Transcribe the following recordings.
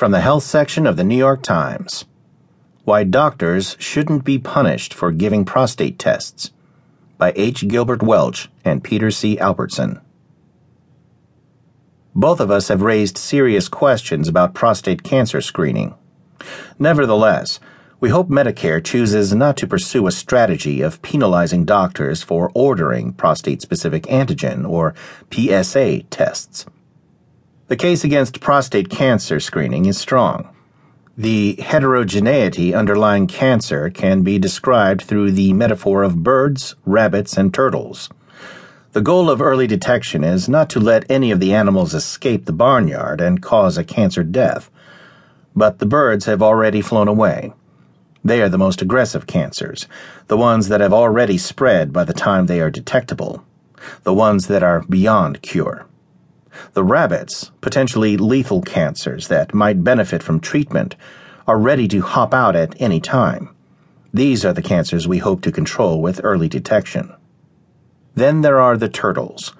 From the health section of the New York Times Why Doctors Shouldn't Be Punished for Giving Prostate Tests by H. Gilbert Welch and Peter C. Albertsen. Both of us have raised serious questions about prostate cancer screening. Nevertheless, we hope Medicare chooses not to pursue a strategy of penalizing doctors for ordering prostate specific antigen or PSA tests. The case against prostate cancer screening is strong. The heterogeneity underlying cancer can be described through the metaphor of birds, rabbits, and turtles. The goal of early detection is not to let any of the animals escape the barnyard and cause a cancer death. But the birds have already flown away. They are the most aggressive cancers, the ones that have already spread by the time they are detectable, the ones that are beyond cure. The rabbits, potentially lethal cancers that might benefit from treatment, are ready to hop out at any time. These are the cancers we hope to control with early detection. Then there are the turtles.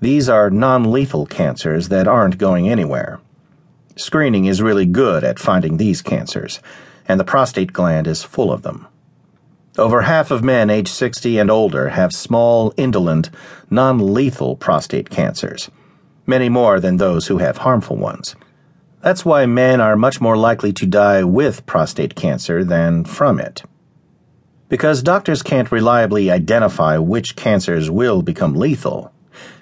These are non lethal cancers that aren't going anywhere. Screening is really good at finding these cancers and the prostate gland is full of them. Over half of men age 60 and older have small, indolent, non lethal prostate cancers, many more than those who have harmful ones. That's why men are much more likely to die with prostate cancer than from it. Because doctors can't reliably identify which cancers will become lethal,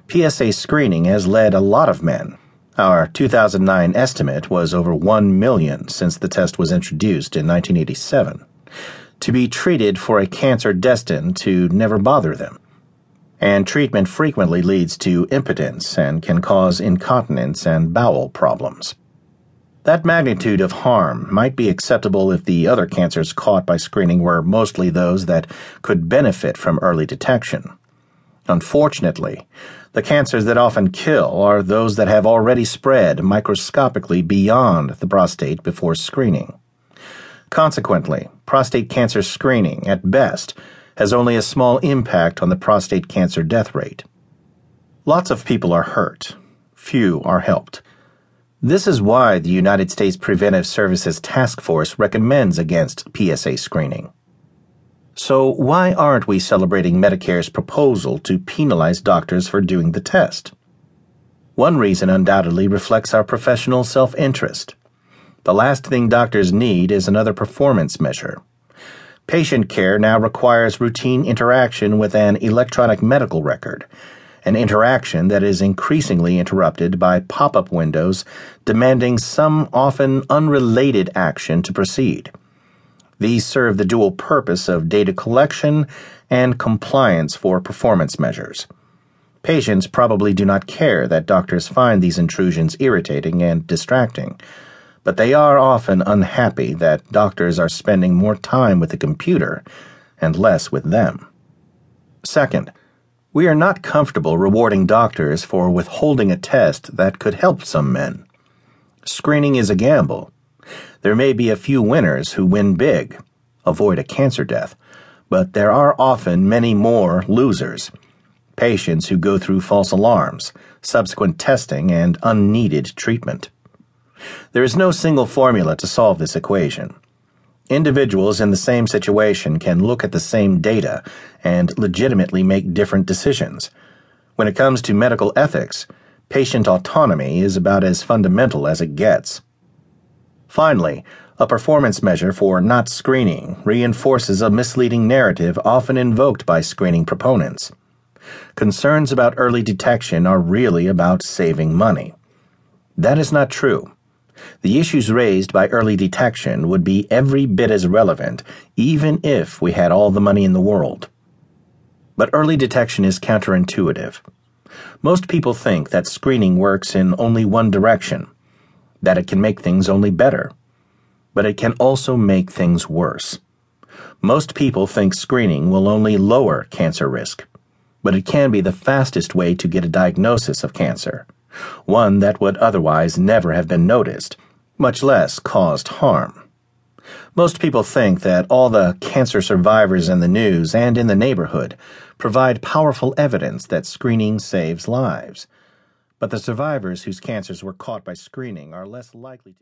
PSA screening has led a lot of men, our 2009 estimate was over 1 million since the test was introduced in 1987, to be treated for a cancer destined to never bother them. And treatment frequently leads to impotence and can cause incontinence and bowel problems. That magnitude of harm might be acceptable if the other cancers caught by screening were mostly those that could benefit from early detection. Unfortunately, the cancers that often kill are those that have already spread microscopically beyond the prostate before screening. Consequently, prostate cancer screening, at best, has only a small impact on the prostate cancer death rate. Lots of people are hurt, few are helped. This is why the United States Preventive Services Task Force recommends against PSA screening. So, why aren't we celebrating Medicare's proposal to penalize doctors for doing the test? One reason undoubtedly reflects our professional self interest. The last thing doctors need is another performance measure. Patient care now requires routine interaction with an electronic medical record, an interaction that is increasingly interrupted by pop up windows demanding some often unrelated action to proceed. These serve the dual purpose of data collection and compliance for performance measures. Patients probably do not care that doctors find these intrusions irritating and distracting, but they are often unhappy that doctors are spending more time with the computer and less with them. Second, we are not comfortable rewarding doctors for withholding a test that could help some men. Screening is a gamble there may be a few winners who win big, avoid a cancer death, but there are often many more losers. Patients who go through false alarms, subsequent testing, and unneeded treatment. There is no single formula to solve this equation. Individuals in the same situation can look at the same data and legitimately make different decisions. When it comes to medical ethics, patient autonomy is about as fundamental as it gets. Finally, a performance measure for not screening reinforces a misleading narrative often invoked by screening proponents. Concerns about early detection are really about saving money. That is not true. The issues raised by early detection would be every bit as relevant, even if we had all the money in the world. But early detection is counterintuitive. Most people think that screening works in only one direction that it can make things only better. But it can also make things worse. Most people think screening will only lower cancer risk, but it can be the fastest way to get a diagnosis of cancer, one that would otherwise never have been noticed, much less caused harm. Most people think that all the cancer survivors in the news and in the neighborhood provide powerful evidence that screening saves lives but the survivors whose cancers were caught by screening are less likely to.